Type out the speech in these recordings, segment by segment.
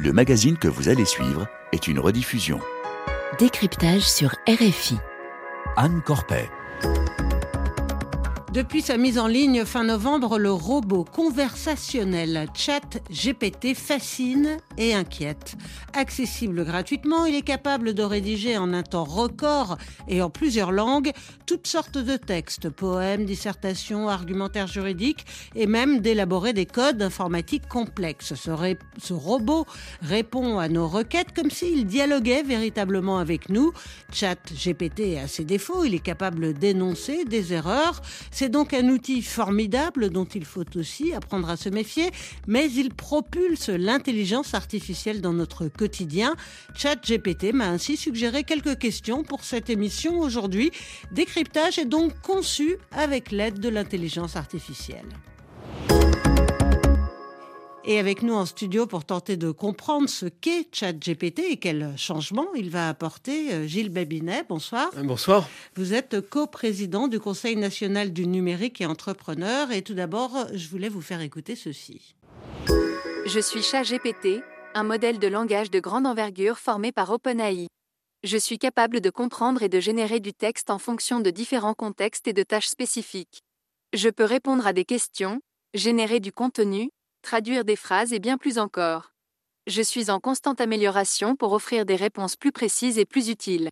Le magazine que vous allez suivre est une rediffusion. Décryptage sur RFI. Anne Corpet. Depuis sa mise en ligne fin novembre, le robot conversationnel Chat GPT fascine et inquiète. Accessible gratuitement, il est capable de rédiger en un temps record et en plusieurs langues toutes sortes de textes, poèmes, dissertations, argumentaires juridiques et même d'élaborer des codes informatiques complexes. Ce, robot répond à nos requêtes comme s'il dialoguait véritablement avec nous. Chat GPT a ses défauts, il est capable d'énoncer des erreurs. C'est donc un outil formidable dont il faut aussi apprendre à se méfier, mais il propulse l'intelligence artificielle dans notre quotidien. ChatGPT m'a ainsi suggéré quelques questions pour cette émission aujourd'hui. Décryptage est donc conçu avec l'aide de l'intelligence artificielle. Et avec nous en studio pour tenter de comprendre ce qu'est ChatGPT et quel changement il va apporter, euh, Gilles Babinet. Bonsoir. Euh, bonsoir. Vous êtes co-président du Conseil national du numérique et entrepreneur. Et tout d'abord, je voulais vous faire écouter ceci. Je suis ChatGPT, un modèle de langage de grande envergure formé par OpenAI. Je suis capable de comprendre et de générer du texte en fonction de différents contextes et de tâches spécifiques. Je peux répondre à des questions, générer du contenu, traduire des phrases et bien plus encore. Je suis en constante amélioration pour offrir des réponses plus précises et plus utiles.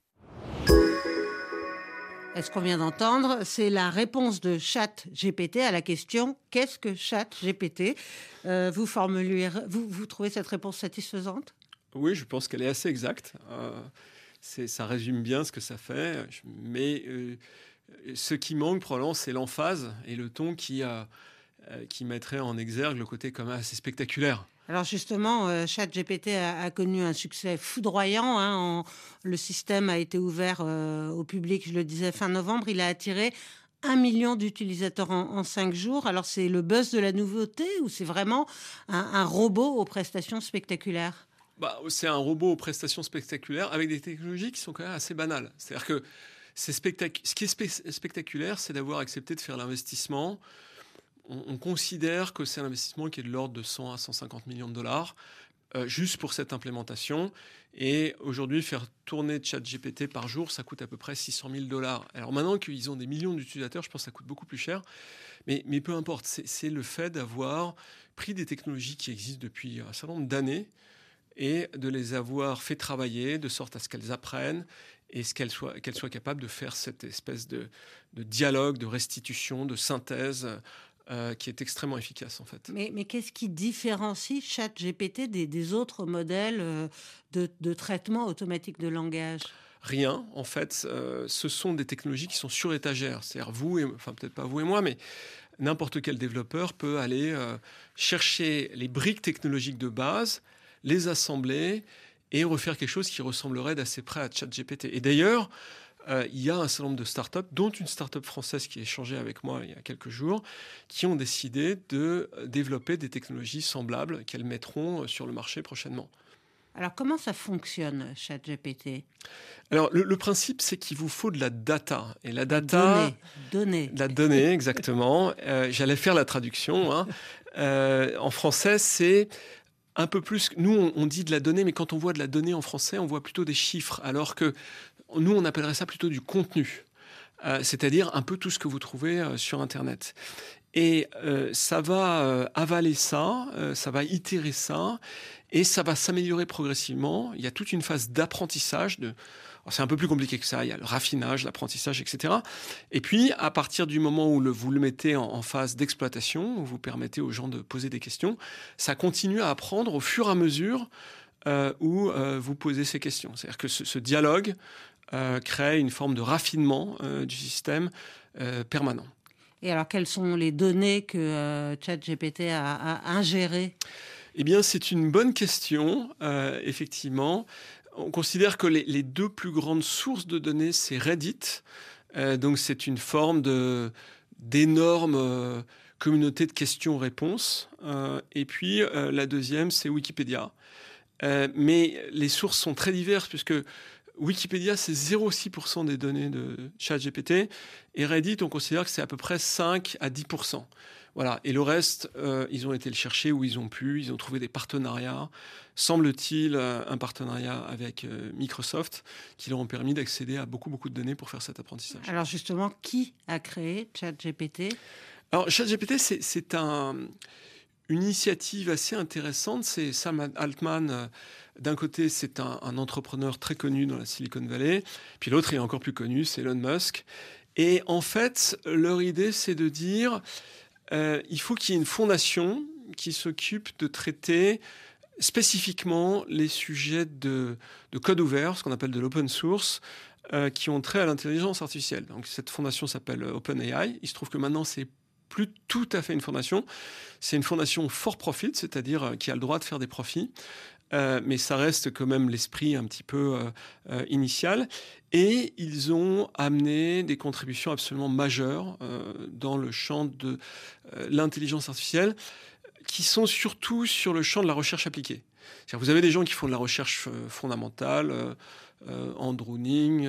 est ce qu'on vient d'entendre, c'est la réponse de Chat GPT à la question qu'est-ce que Chat GPT euh, vous, vous, vous trouvez cette réponse satisfaisante? Oui, je pense qu'elle est assez exacte. Euh, ça résume bien ce que ça fait. Mais euh, ce qui manque probablement, c'est l'emphase et le ton qui a euh, qui mettrait en exergue le côté même assez spectaculaire. Alors justement, euh, ChatGPT a, connu un succès foudroyant. Hein, le système a été ouvert euh, au public, je le disais, fin novembre. Il a attiré un million d'utilisateurs en, cinq jours. Alors c'est le buzz de la nouveauté ou c'est vraiment un, robot aux prestations spectaculaires? Bah, C'est un robot aux prestations spectaculaires avec des technologies qui sont quand même assez banales. C'est-à-dire que c'est ce qui est spectaculaire, c'est d'avoir accepté de faire l'investissement on, considère que c'est un investissement qui est de l'ordre de 100 à 150 millions de dollars. Euh, juste pour cette implémentation. Et aujourd'hui, faire tourner ChatGPT par jour, ça coûte à peu près 600 000 dollars. Alors maintenant qu'ils ont des millions d'utilisateurs, je pense que ça coûte beaucoup plus cher. Mais, peu importe, c'est le fait d'avoir pris des technologies qui existent depuis un certain nombre d'années et de les avoir fait travailler de sorte à ce qu'elles apprennent et qu'elles soient, capables de faire cette espèce de dialogue, de restitution, de synthèse euh, qui est extrêmement efficace en fait. Mais, mais qu'est-ce qui différencie ChatGPT des, des autres modèles euh, de, de, traitement automatique de langage? Rien, en fait, euh, ce sont des technologies qui sont sur étagère. C'est-à-dire vous, et, enfin peut-être pas vous et moi, mais n'importe quel développeur peut aller chercher les briques technologiques de base, les assembler et refaire quelque chose qui ressemblerait d'assez près à ChatGPT. Et d'ailleurs, euh, il y a un certain nombre de startups, dont une startup française qui a échangé avec moi il y a quelques jours, qui ont décidé de développer des technologies semblables qu'elles mettront euh, sur le marché prochainement. Alors comment ça fonctionne, ChatGPT? Alors le, principe, c'est qu'il vous faut de la data. Et la data... Donnée. La donnée, exactement. Euh, j'allais faire la traduction. Hein. en français, c'est un peu plus. Nous, on, dit de la donnée, mais quand on voit de la donnée en français, on voit plutôt des chiffres, alors que nous, on appellerait ça plutôt du contenu, euh, c'est-à-dire un peu tout ce que vous trouvez euh, sur Internet. Et euh, ça va avaler ça, ça va itérer ça, et ça va s'améliorer progressivement. Il y a toute une phase d'apprentissage. C'est un peu plus compliqué que ça. Il y a le raffinage, l'apprentissage, etc. Et puis, à partir du moment où vous le mettez en, phase d'exploitation, où vous permettez aux gens de poser des questions, ça continue à apprendre au fur et à mesure où vous posez ces questions. C'est-à-dire que ce dialogue euh, crée une forme de raffinement euh, du système euh, permanent. Et alors, quelles sont les données que ChatGPT a, a, ingérées? Eh bien, c'est une bonne question, effectivement. On considère que les, deux plus grandes sources de données, c'est Reddit. donc, c'est une forme de, d'énorme communauté de questions-réponses. et puis, la deuxième, c'est Wikipédia. mais les sources sont très diverses puisque Wikipédia, c'est 0,6% des données de ChatGPT. Et Reddit, on considère que c'est à peu près 5 à 10%. Voilà. Et le reste, euh, ils ont été le chercher où ils ont pu. Ils ont trouvé des partenariats. Semble-t-il, euh, un partenariat avec euh, Microsoft qui leur ont permis d'accéder à beaucoup, beaucoup de données pour faire cet apprentissage. Alors justement, qui a créé ChatGPT? Alors ChatGPT, c'est un, une initiative assez intéressante. C'est Sam Altman. D'un côté, c'est un, entrepreneur très connu dans la Silicon Valley. Puis l'autre est encore plus connu, c'est Elon Musk. Et en fait, leur idée, c'est de dire, euh, il faut qu'il y ait une fondation qui s'occupe de traiter spécifiquement les sujets de, de code ouvert, ce qu'on appelle de l'open source, euh, qui ont trait à l'intelligence artificielle. Donc cette fondation s'appelle OpenAI. Il se trouve que maintenant, c'est plus tout à fait une fondation. C'est une fondation for profit, c'est-à-dire euh, qui a le droit de faire des profits. Euh, mais ça reste quand même l'esprit un petit peu euh, initial. Et ils ont amené des contributions absolument majeures dans le champ de l'intelligence artificielle, qui sont surtout sur le champ de la recherche appliquée. Vous avez des gens qui font de la recherche fondamentale, Andrew Ning,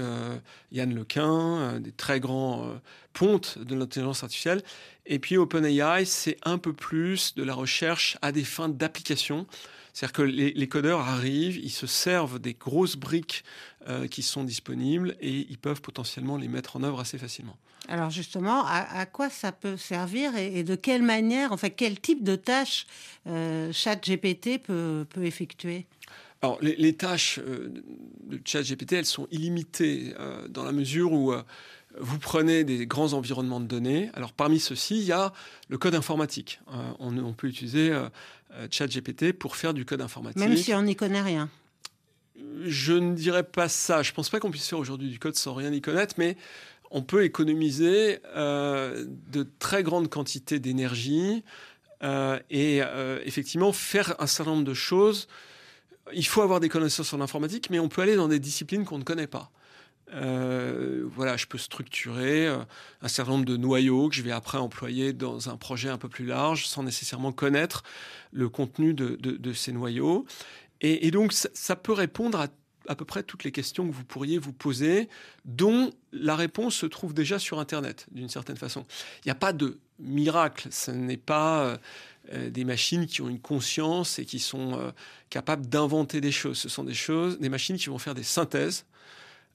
Yann Lequin, des très grands pontes de l'intelligence artificielle. Et puis OpenAI, c'est un peu plus de la recherche à des fins d'application. C'est-à-dire que les, codeurs arrivent, ils se servent des grosses briques euh, qui sont disponibles et ils peuvent potentiellement les mettre en œuvre assez facilement. Alors justement, à, quoi ça peut servir et, de quelle manière, en fait, quel type de tâches euh, ChatGPT peut, peut effectuer? Alors, les, tâches euh, de ChatGPT, elles sont illimitées dans la mesure où vous prenez des grands environnements de données. Alors parmi ceux-ci, il y a le code informatique. on, peut utiliser euh, ChatGPT pour faire du code informatique. Même si on n'y connaît rien. Je ne dirais pas ça. Je ne pense pas qu'on puisse faire aujourd'hui du code sans rien y connaître, mais on peut économiser euh, de très grandes quantités d'énergie euh, et effectivement faire un certain nombre de choses. Il faut avoir des connaissances en informatique, mais on peut aller dans des disciplines qu'on ne connaît pas. Euh, voilà, je peux structurer euh, un certain nombre de noyaux que je vais après employer dans un projet un peu plus large sans nécessairement connaître le contenu de, ces noyaux. Et, donc, ça, peut répondre à à peu près toutes les questions que vous pourriez vous poser, dont la réponse se trouve déjà sur Internet, d'une certaine façon. Il n'y a pas de miracle, ce n'est pas euh, des machines qui ont une conscience et qui sont capables d'inventer des choses. Ce sont des choses, des machines qui vont faire des synthèses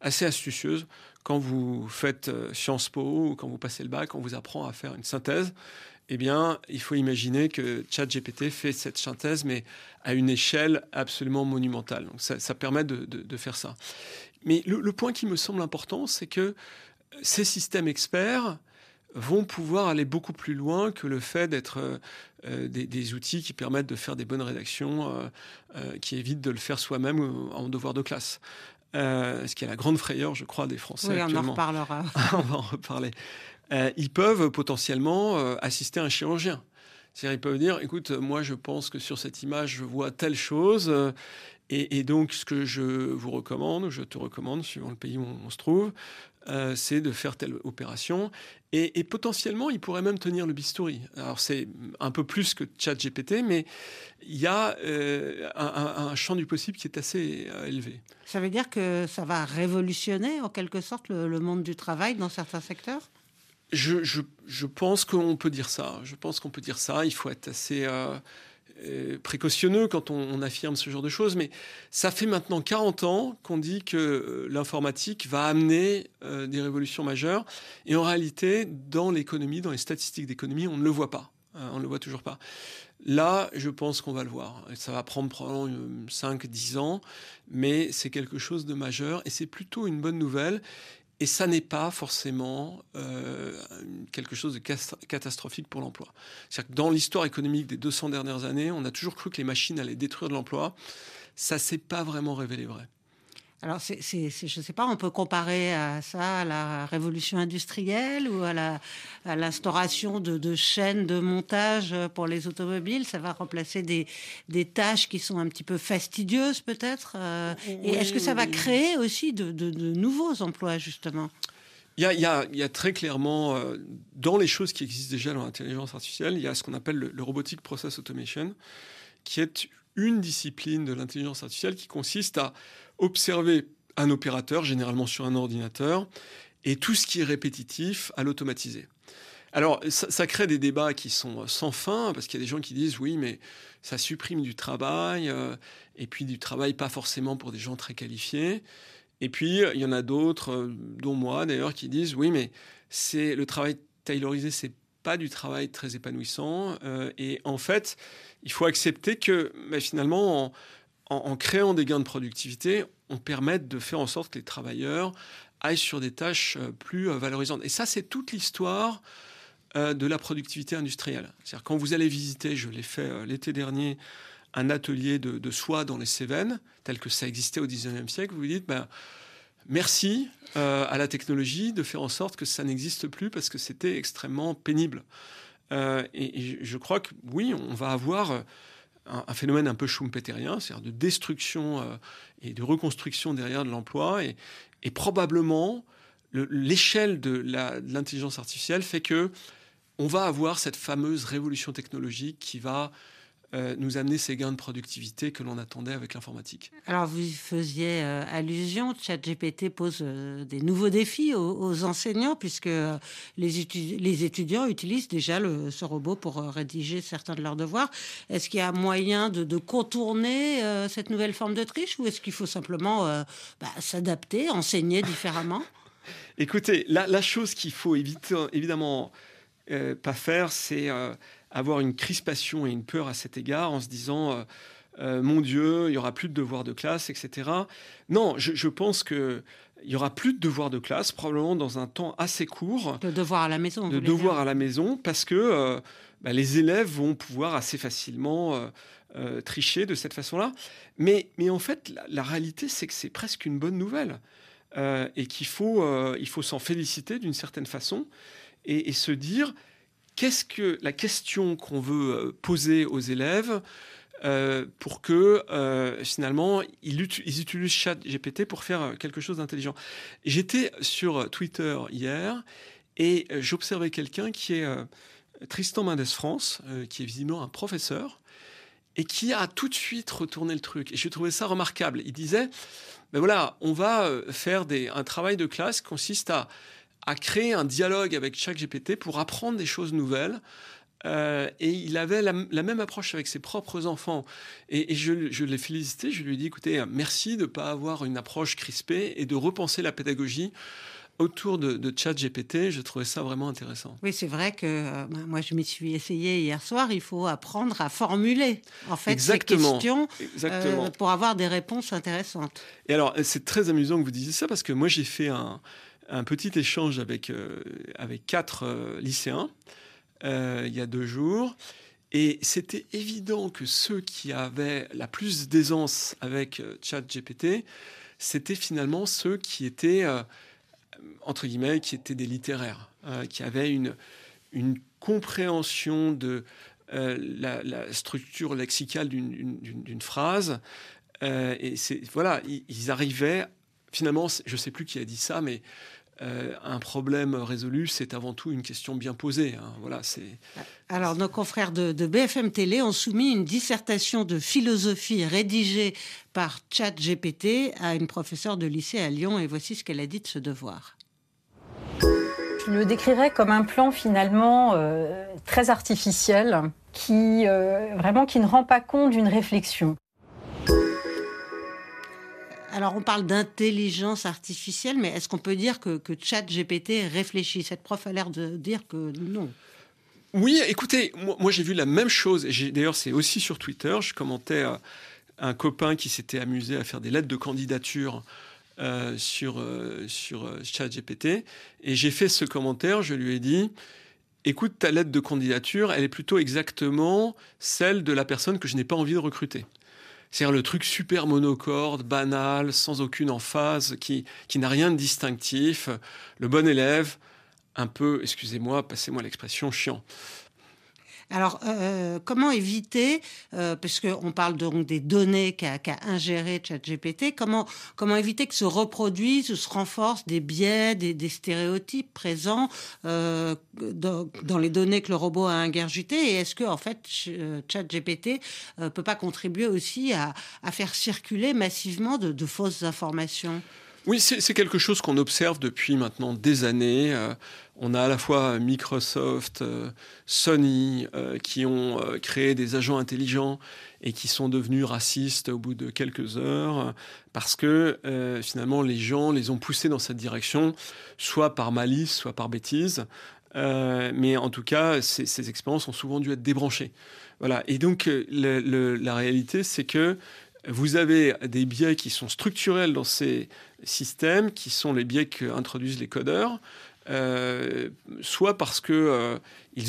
assez astucieuse quand vous faites euh, Sciences Po ou quand vous passez le bac, on vous apprend à faire une synthèse. Eh bien, il faut imaginer que ChatGPT fait cette synthèse, mais à une échelle absolument monumentale. Donc, ça, permet de, faire ça. Mais le, point qui me semble important, c'est que ces systèmes experts vont pouvoir aller beaucoup plus loin que le fait d'être euh, des, outils qui permettent de faire des bonnes rédactions, euh, qui évitent de le faire soi-même en devoir de classe. Euh, ce qui est la grande frayeur, je crois, des Français. Oui, on en reparlera. on va en reparler. Euh, ils peuvent potentiellement euh, assister un chirurgien. C'est-à-dire, ils peuvent dire, écoute, moi, je pense que sur cette image, je vois telle chose. Et, donc, ce que je vous recommande, je te recommande, suivant le pays où on, se trouve, c'est de faire telle opération. Et, potentiellement, il pourrait même tenir le bistouri. Alors, c'est un peu plus que ChatGPT, mais il y a un, champ du possible qui est assez élevé. Ça veut dire que ça va révolutionner en quelque sorte le, monde du travail dans certains secteurs? Je, pense qu'on peut dire ça. Je pense qu'on peut dire ça. Il faut être assez euh, euh, précautionneux quand on, affirme ce genre de choses. Mais ça fait maintenant 40 ans qu'on dit que euh, l'informatique va amener des révolutions majeures. Et en réalité, dans l'économie, dans les statistiques d'économie, on ne le voit pas. on ne le voit toujours pas. Là, je pense qu'on va le voir. Ça va prendre probablement 5-10 ans, mais c'est quelque chose de majeur et c'est plutôt une bonne nouvelle. Et ça n'est pas forcément euh, quelque chose de catastrophique pour l'emploi. C'est-à-dire que dans l'histoire économique des 200 dernières années, on a toujours cru que les machines allaient détruire de l'emploi. Ça s'est pas vraiment révélé vrai. Alors, c'est, je ne sais pas, on peut comparer à ça à la révolution industrielle ou à, la, à l'instauration de, chaînes de montage pour les automobiles. Ça va remplacer des, des tâches qui sont un petit peu fastidieuses, peut-être. Euh, et est-ce que ça va créer aussi de, de, nouveaux emplois, justement? Il y, a, il, y a, il y, a, très clairement, euh, dans les choses qui existent déjà dans l'intelligence artificielle, il y a ce qu'on appelle le, le Robotic Process Automation, qui est une discipline de l'intelligence artificielle qui consiste à observer un opérateur, généralement sur un ordinateur, et tout ce qui est répétitif, à l'automatiser. Alors, ça, crée des débats qui sont sans fin, parce qu'il y a des gens qui disent oui, mais ça supprime du travail, euh, et puis du travail pas forcément pour des gens très qualifiés. Et puis, il y en a d'autres, euh, dont moi d'ailleurs, qui disent oui, mais c'est le travail taylorisé, c'est pas du travail très épanouissant. Euh, et en fait, il faut accepter que bah, finalement, en, créant des gains de productivité, on permet de faire en sorte que les travailleurs aillent sur des tâches plus valorisantes. Et ça, c'est toute l'histoire euh, de la productivité industrielle. C'est-à-dire quand vous allez visiter, je l'ai fait euh, l'été dernier, un atelier de, soie dans les Cévennes, tel que ça existait au 19e siècle, vous vous dites, ben, merci euh, à la technologie de faire en sorte que ça n'existe plus parce que c'était extrêmement pénible. Et, je crois que oui, on va avoir un, phénomène un peu schumpeterien, c'est-à-dire de destruction et de reconstruction derrière de l'emploi, et, et probablement l'échelle de l'intelligence artificielle fait que on va avoir cette fameuse révolution technologique qui va euh, nous amener ces gains de productivité que l'on attendait avec l'informatique. Alors vous faisiez euh, allusion, ChatGPT pose euh, des nouveaux défis aux, enseignants puisque les, les, étudiants utilisent déjà le, ce robot pour rédiger certains de leurs devoirs. Est-ce qu'il y a moyen de, contourner cette nouvelle forme de triche ou est-ce qu'il faut simplement bah, s'adapter, enseigner différemment? Écoutez, la, la chose qu'il faut éviter, évidemment euh, pas faire, c'est euh, avoir une crispation et une peur à cet égard en se disant euh, mon Dieu, il y aura plus de devoirs de classe, etc. Non, je, pense que il y aura plus de devoirs de classe, probablement dans un temps assez court. De devoirs à la maison. De devoirs à la maison, parce que bah, les élèves vont pouvoir assez facilement tricher de cette façon-là. Mais, mais en fait, la, réalité, c'est que c'est presque une bonne nouvelle. et qu'il faut, il faut s'en féliciter d'une certaine façon et, se dire qu'est-ce que la question qu'on veut euh, poser aux élèves euh, pour que euh, finalement ils, ils, utilisent ChatGPT pour faire quelque chose d'intelligent. J'étais sur Twitter hier et j'observais quelqu'un qui est Tristan Mendes France, qui est visiblement un professeur et qui a tout de suite retourné le truc. Et je trouvais ça remarquable. Il disait, ben voilà, on va faire des, un travail de classe qui consiste à a créé un dialogue avec ChatGPT pour apprendre des choses nouvelles. Euh, et il avait la, même approche avec ses propres enfants. Et, je, l'ai félicité, je lui ai dit, écoutez, merci de ne pas avoir une approche crispée et de repenser la pédagogie autour de, de GPT, je trouvais ça vraiment intéressant. Oui, c'est vrai que euh, bah, moi, je m'y suis essayé hier soir. Il faut apprendre à formuler, en fait, Exactement. ces questions euh, pour avoir des réponses intéressantes. Et alors, c'est très amusant que vous disiez ça parce que moi, j'ai fait un, un petit échange avec, euh, avec quatre euh, lycéens euh, il y a deux jours. Et c'était évident que ceux qui avaient la plus d'aisance avec ChatGPT, c'était finalement ceux qui étaient, entre guillemets, qui étaient des littéraires, qui avaient une, une compréhension de la, structure lexicale d'une phrase. et voilà, ils, ils, arrivaient finalement, je ne sais plus qui a dit ça, mais euh, un problème résolu, c'est avant tout une question bien posée. Hein. Voilà, c'est. Alors, nos confrères de, BFM Télé ont soumis une dissertation de philosophie rédigée par ChatGPT à une professeure de lycée à Lyon, et voici ce qu'elle a dit de ce devoir. Je le décrirais comme un plan finalement euh, très artificiel, qui euh, vraiment qui ne rend pas compte d'une réflexion. Alors, on parle d'intelligence artificielle, mais est-ce qu'on peut dire que, que GPT réfléchit? Cette prof a l'air de dire que non. Oui, écoutez, moi, j'ai vu la même chose. D'ailleurs, c'est aussi sur Twitter. Je commentais un copain qui s'était amusé à faire des lettres de candidature euh, sur, euh, sur euh, ChatGPT. Et j'ai fait ce commentaire. Je lui ai dit écoute, ta lettre de candidature, elle est plutôt exactement celle de la personne que je n'ai pas envie de recruter. C'est-à-dire le truc super monocorde, banal, sans aucune emphase, qui, qui n'a rien de distinctif. Le bon élève, un peu, excusez-moi, passez-moi l'expression, chiant. Alors, euh, euh, comment éviter, euh, puisqu'on parle donc des données qu'a ingérées ChatGPT, comment, comment éviter que se reproduisent ou se renforcent des biais, des, stéréotypes présents dans, les données que le robot a ingurgitées? Et est-ce que, en fait, ChatGPT ne peut pas contribuer aussi à, faire circuler massivement de, fausses informations? Oui, c'est quelque chose qu'on observe depuis maintenant des années. Euh, on a à la fois Microsoft, euh, Sony, euh, qui ont créé des agents intelligents et qui sont devenus racistes au bout de quelques heures, parce que finalement les gens les ont poussés dans cette direction, soit par malice, soit par bêtise. mais en tout cas, ces, expériences ont souvent dû être débranchées. Voilà. Et donc, la réalité, c'est que vous avez des biais qui sont structurels dans ces systèmes, qui sont les biais qu'introduisent les codeurs, euh, soit parce qu'ils euh,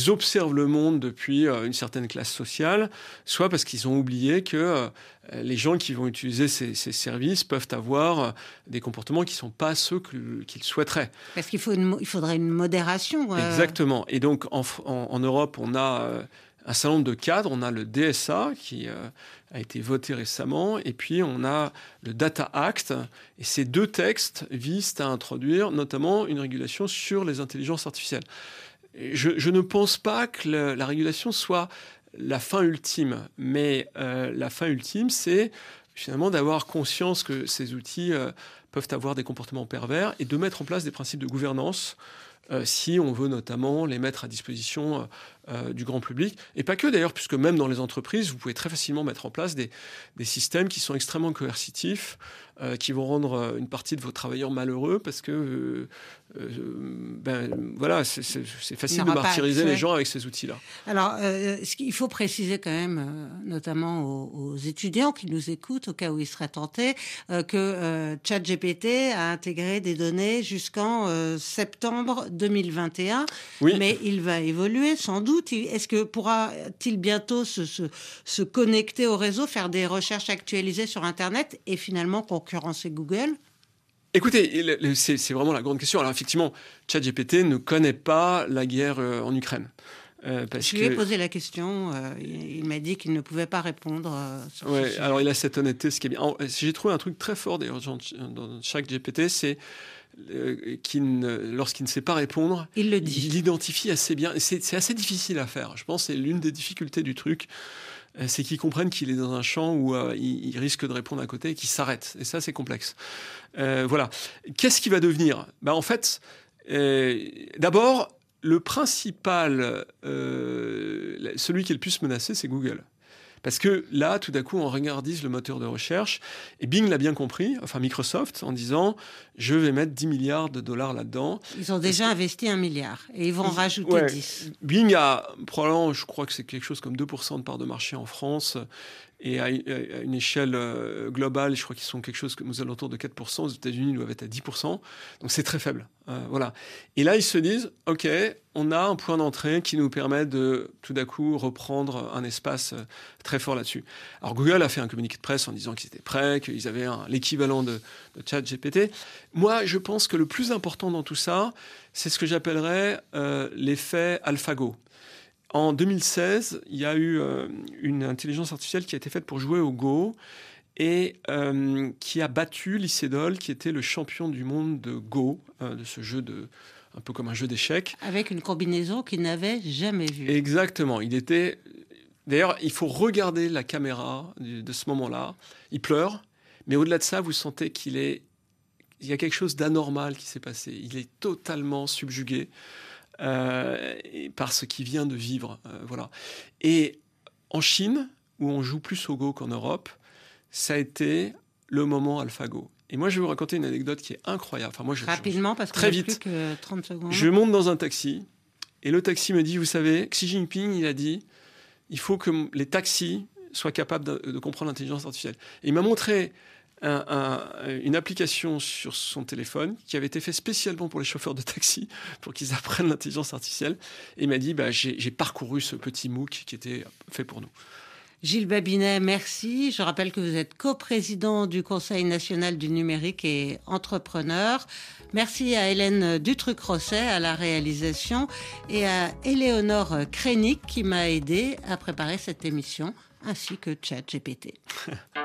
observent le monde depuis euh, une certaine classe sociale, soit parce qu'ils ont oublié que les gens qui vont utiliser ces, services peuvent avoir des comportements qui ne sont pas ceux qu'ils souhaiteraient. Parce qu'il il faudrait une modération. Exactement. Et donc en, en Europe, on a un certain nombre de cadres. On a le DSA qui a été voté récemment, et puis on a le Data Act. Et ces deux textes visent à introduire notamment une régulation sur les intelligences artificielles. je, ne pense pas que la régulation soit la fin ultime, mais euh, la fin ultime, c'est finalement d'avoir conscience que ces outils euh, peuvent avoir des comportements pervers et de mettre en place des principes de gouvernance si on veut notamment les mettre à disposition euh, du grand public. Et pas que d'ailleurs, puisque même dans les entreprises, vous pouvez très facilement mettre en place des, des systèmes qui sont extrêmement coercitifs, euh, qui vont rendre euh, une partie de vos travailleurs malheureux parce que ben, voilà, c'est facile de martyriser les gens avec ces outils-là. Alors, ce qu'il faut préciser quand même, notamment aux, étudiants qui nous écoutent, au cas où ils seraient tentés, que ChatGPT a intégré des données jusqu'en septembre 2021, oui. mais il va évoluer sans doute est-ce que pourra-t-il bientôt se, connecter au réseau, faire des recherches actualisées sur Internet et finalement concurrencer Google? Écoutez, c'est vraiment la grande question. Alors effectivement, ChatGPT ne connaît pas la guerre euh, en Ukraine. Euh, je lui ai posé la question, euh, il, m'a dit qu'il ne pouvait pas répondre. ouais, alors il a cette honnêteté, ce qui est bien. J'ai trouvé un truc très fort d'ailleurs dans chaque GPT, c'est euh, lorsqu'il ne sait pas répondre, il le dit. Il l'identifie assez bien. C'est assez difficile à faire. Je pense que c'est l'une des difficultés du truc. Euh, c'est qu'il comprenne qu'il est dans un champ où euh, il, risque de répondre à côté et qu'il s'arrête. Et ça, c'est complexe. voilà. Qu'est-ce qui va devenir? Bah, En fait, d'abord, le principal, celui qui est le plus menacé, c'est Google. Parce que là, tout d'un coup, on regardise le moteur de recherche, et Bing l'a bien compris, enfin Microsoft, en disant, je vais mettre 10 milliards de dollars là-dedans. Ils ont déjà investi un milliard, et ils vont en rajouter 10. Bing a probablement, je crois que c'est quelque chose comme 2% de part de marché en France, et à une échelle euh, globale, je crois qu'ils sont quelque chose comme aux alentours de 4%. Aux États-Unis, ils doivent être à 10%. Donc c'est très faible. Euh, voilà. Et là, ils se disent, OK, on a un point d'entrée qui nous permet de tout d'un coup reprendre un espace euh, très fort là-dessus. Alors Google a fait un communiqué de presse en disant qu'ils étaient prêts, qu'ils avaient l'équivalent de, de chat GPT. Moi, je pense que le plus important dans tout ça, c'est ce que j'appellerais l'effet AlphaGo. En 2016, il y a eu euh, une intelligence artificielle qui a été faite pour jouer au Go et euh, qui a battu Lycédol, qui était le champion du monde de Go, euh, de ce jeu de un peu comme un jeu d'échecs. Avec une combinaison qu'il n'avait jamais vue. Exactement. Il était. D'ailleurs, il faut regarder la caméra de ce moment-là. Il pleure, mais au-delà de ça, vous sentez qu'il est. Il y a quelque chose d'anormal qui s'est passé. Il est totalement subjugué. Euh, par ce qu'il vient de vivre. Euh, voilà. Et en Chine, où on joue plus au Go qu'en Europe, ça a été le moment AlphaGo. Et moi, je vais vous raconter une anecdote qui est incroyable. Enfin, moi, je, Rapidement, parce que très vite. Plus que 30 secondes. Je monte dans un taxi et le taxi me dit, vous savez, Xi Jinping, il a dit, il faut que les taxis soient capables de, de comprendre l'intelligence artificielle. Et il m'a montré une application sur son téléphone qui avait été fait spécialement pour les chauffeurs de taxi, pour qu'ils apprennent l'intelligence artificielle. Et il m'a dit, bah, j'ai parcouru ce petit MOOC qui était fait pour nous. Gilles Babinet, merci. Je rappelle que vous êtes coprésident du Conseil national du numérique et entrepreneur. Merci à Hélène Dutruc-Rosset à la réalisation et à Éléonore Crénic qui m'a aidé à préparer cette émission, ainsi que ChatGPT.